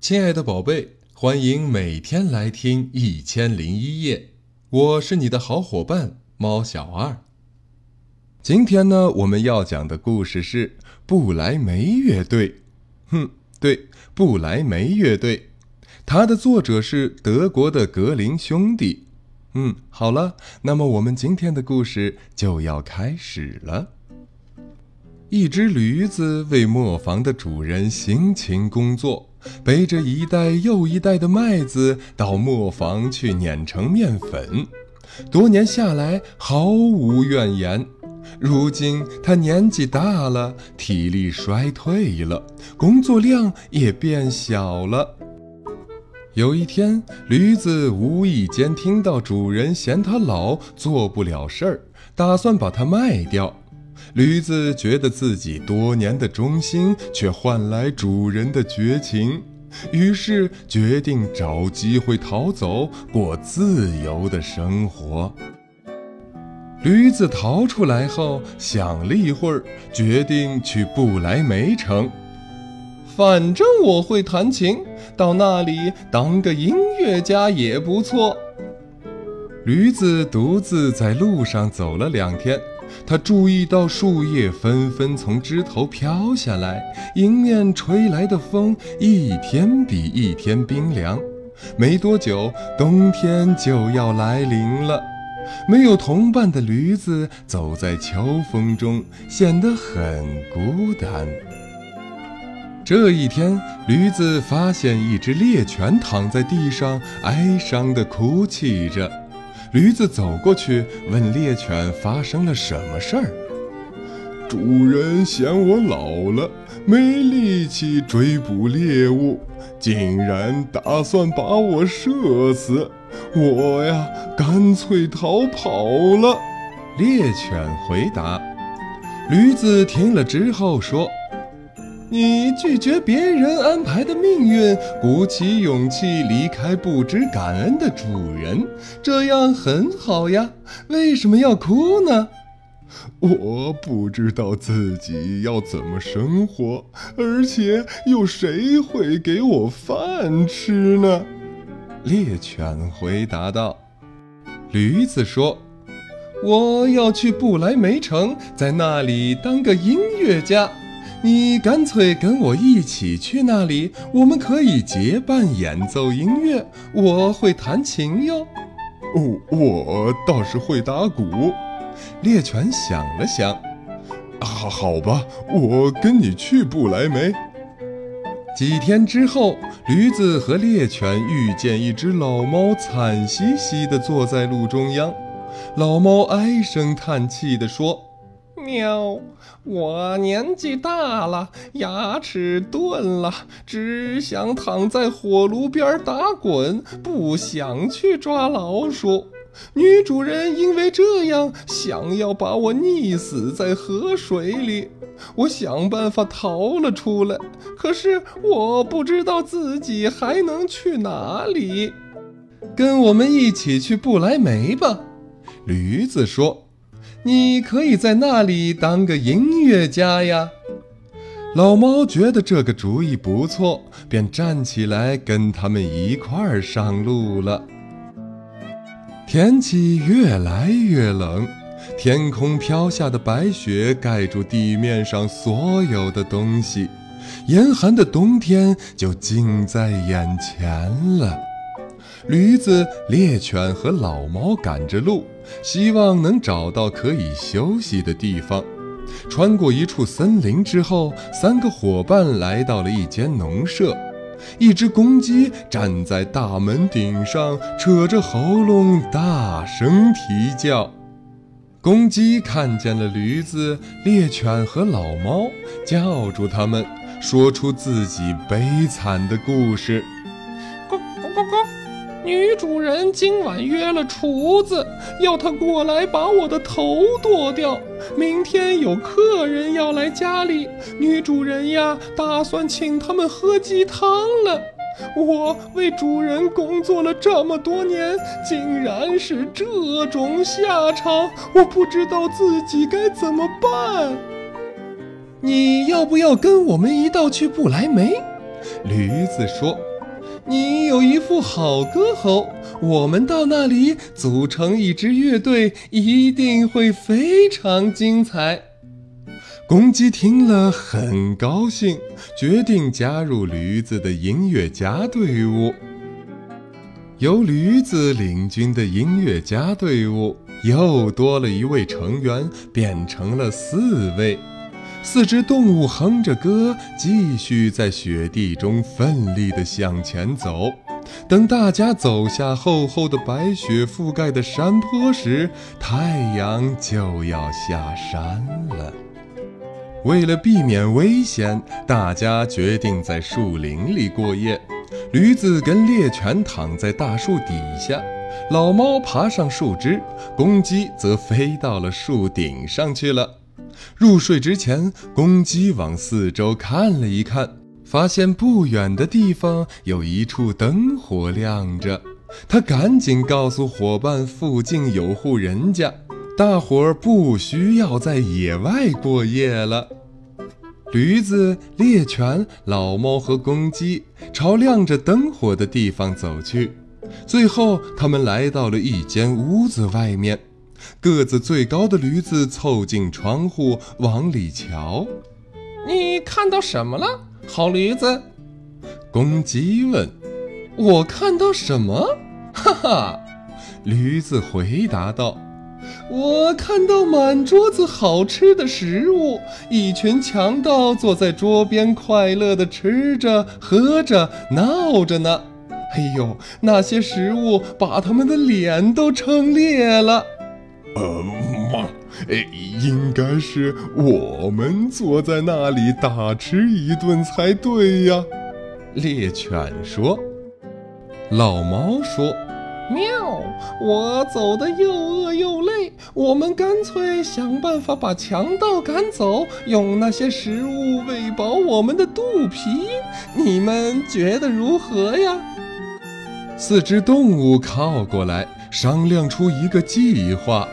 亲爱的宝贝，欢迎每天来听《一千零一夜》，我是你的好伙伴猫小二。今天呢，我们要讲的故事是布莱梅乐队。哼，对，布莱梅乐队，它的作者是德国的格林兄弟。嗯，好了，那么我们今天的故事就要开始了。一只驴子为磨坊的主人辛勤工作，背着一袋又一袋的麦子到磨坊去碾成面粉。多年下来，毫无怨言。如今他年纪大了，体力衰退了，工作量也变小了。有一天，驴子无意间听到主人嫌他老，做不了事儿，打算把它卖掉。驴子觉得自己多年的忠心，却换来主人的绝情，于是决定找机会逃走，过自由的生活。驴子逃出来后，想了一会儿，决定去不来梅城。反正我会弹琴，到那里当个音乐家也不错。驴子独自在路上走了两天。他注意到树叶纷纷从枝头飘下来，迎面吹来的风一天比一天冰凉。没多久，冬天就要来临了。没有同伴的驴子走在秋风中，显得很孤单。这一天，驴子发现一只猎犬躺在地上，哀伤地哭泣着。驴子走过去问猎犬：“发生了什么事儿？”主人嫌我老了，没力气追捕猎物，竟然打算把我射死。我呀，干脆逃跑了。猎犬回答。驴子听了之后说。你拒绝别人安排的命运，鼓起勇气离开不知感恩的主人，这样很好呀。为什么要哭呢？我不知道自己要怎么生活，而且有谁会给我饭吃呢？猎犬回答道。驴子说：“我要去不来梅城，在那里当个音乐家。”你干脆跟我一起去那里，我们可以结伴演奏音乐。我会弹琴哟。哦，我倒是会打鼓。猎犬想了想，啊，好吧，我跟你去不来梅。几天之后，驴子和猎犬遇见一只老猫，惨兮兮地坐在路中央。老猫唉声叹气地说。喵！我年纪大了，牙齿钝了，只想躺在火炉边打滚，不想去抓老鼠。女主人因为这样想要把我溺死在河水里，我想办法逃了出来，可是我不知道自己还能去哪里。跟我们一起去不来梅吧，驴子说。你可以在那里当个音乐家呀！老猫觉得这个主意不错，便站起来跟他们一块儿上路了。天气越来越冷，天空飘下的白雪盖住地面上所有的东西，严寒的冬天就近在眼前了。驴子、猎犬和老猫赶着路，希望能找到可以休息的地方。穿过一处森林之后，三个伙伴来到了一间农舍。一只公鸡站在大门顶上，扯着喉咙大声啼叫。公鸡看见了驴子、猎犬和老猫，叫住它们，说出自己悲惨的故事。女主人今晚约了厨子，要他过来把我的头剁掉。明天有客人要来家里，女主人呀，打算请他们喝鸡汤了。我为主人工作了这么多年，竟然是这种下场，我不知道自己该怎么办。你要不要跟我们一道去不来梅？驴子说。你有一副好歌喉，我们到那里组成一支乐队，一定会非常精彩。”公鸡听了很高兴，决定加入驴子的音乐家队伍。由驴子领军的音乐家队伍又多了一位成员，变成了四位。四只动物哼着歌，继续在雪地中奋力地向前走。等大家走下厚厚的白雪覆盖的山坡时，太阳就要下山了。为了避免危险，大家决定在树林里过夜。驴子跟猎犬躺在大树底下，老猫爬上树枝，公鸡则飞到了树顶上去了。入睡之前，公鸡往四周看了一看，发现不远的地方有一处灯火亮着。它赶紧告诉伙伴，附近有户人家。大伙儿不需要在野外过夜了。驴子、猎犬、老猫和公鸡朝亮着灯火的地方走去。最后，他们来到了一间屋子外面。个子最高的驴子凑近窗户往里瞧：“你看到什么了，好驴子？”公鸡问。“我看到什么？”哈哈。驴子回答道：“我看到满桌子好吃的食物，一群强盗坐在桌边，快乐地吃着、喝着、闹着呢。哎呦，那些食物把他们的脸都撑裂了。”呃，妈，哎，应该是我们坐在那里大吃一顿才对呀。猎犬说。老猫说。喵！我走的又饿又累，我们干脆想办法把强盗赶走，用那些食物喂饱我们的肚皮。你们觉得如何呀？四只动物靠过来，商量出一个计划。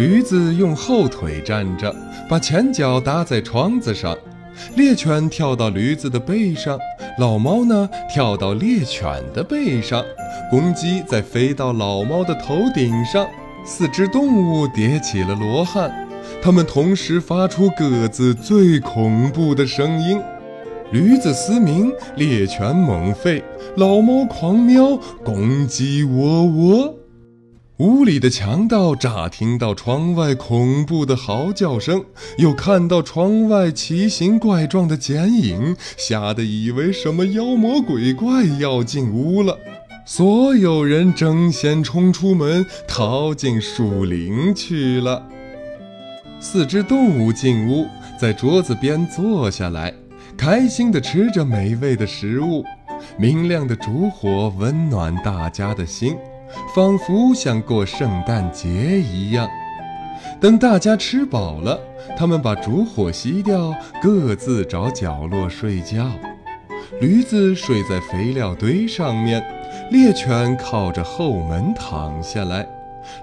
驴子用后腿站着，把前脚搭在窗子上。猎犬跳到驴子的背上，老猫呢跳到猎犬的背上，公鸡再飞到老猫的头顶上。四只动物叠起了罗汉，它们同时发出各自最恐怖的声音：驴子嘶鸣，猎犬猛吠，老猫狂喵，公鸡喔喔。屋里的强盗乍听到窗外恐怖的嚎叫声，又看到窗外奇形怪状的剪影，吓得以为什么妖魔鬼怪要进屋了。所有人争先冲出门，逃进树林去了。四只动物进屋，在桌子边坐下来，开心地吃着美味的食物。明亮的烛火温暖大家的心。仿佛像过圣诞节一样。等大家吃饱了，他们把烛火熄掉，各自找角落睡觉。驴子睡在肥料堆上面，猎犬靠着后门躺下来，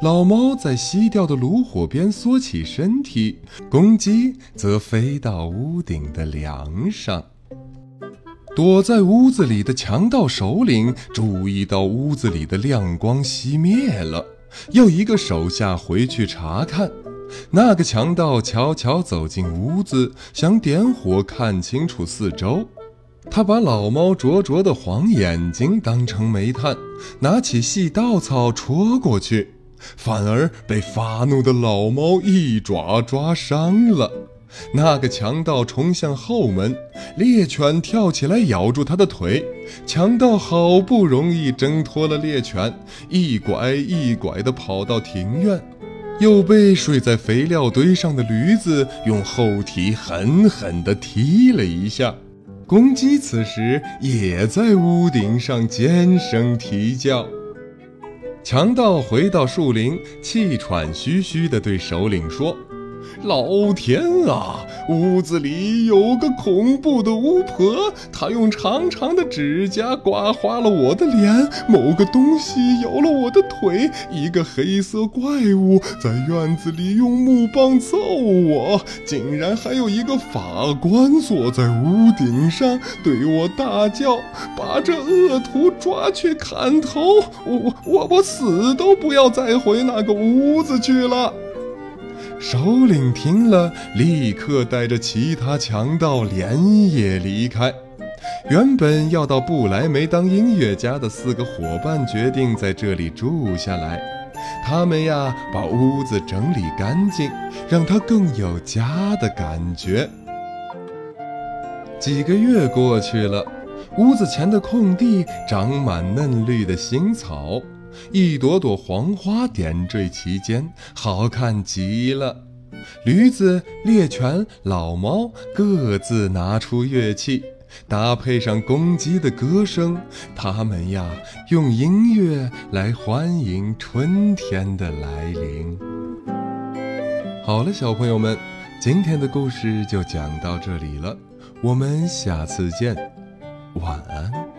老猫在熄掉的炉火边缩起身体，公鸡则飞到屋顶的梁上。躲在屋子里的强盗首领注意到屋子里的亮光熄灭了，要一个手下回去查看。那个强盗悄悄走进屋子，想点火看清楚四周。他把老猫灼灼的黄眼睛当成煤炭，拿起细稻草戳过去，反而被发怒的老猫一爪抓伤了。那个强盗冲向后门，猎犬跳起来咬住他的腿。强盗好不容易挣脱了猎犬，一拐一拐地跑到庭院，又被睡在肥料堆上的驴子用后蹄狠狠地踢了一下。公鸡此时也在屋顶上尖声啼叫。强盗回到树林，气喘吁吁地对首领说。老天啊！屋子里有个恐怖的巫婆，她用长长的指甲刮花了我的脸，某个东西咬了我的腿，一个黑色怪物在院子里用木棒揍我，竟然还有一个法官坐在屋顶上对我大叫：“把这恶徒抓去砍头！”我我我死都不要再回那个屋子去了。首领听了，立刻带着其他强盗连夜离开。原本要到不来梅当音乐家的四个伙伴决定在这里住下来。他们呀，把屋子整理干净，让它更有家的感觉。几个月过去了，屋子前的空地长满嫩绿的新草。一朵朵黄花点缀其间，好看极了。驴子、猎犬、老猫各自拿出乐器，搭配上公鸡的歌声，他们呀，用音乐来欢迎春天的来临。好了，小朋友们，今天的故事就讲到这里了，我们下次见，晚安。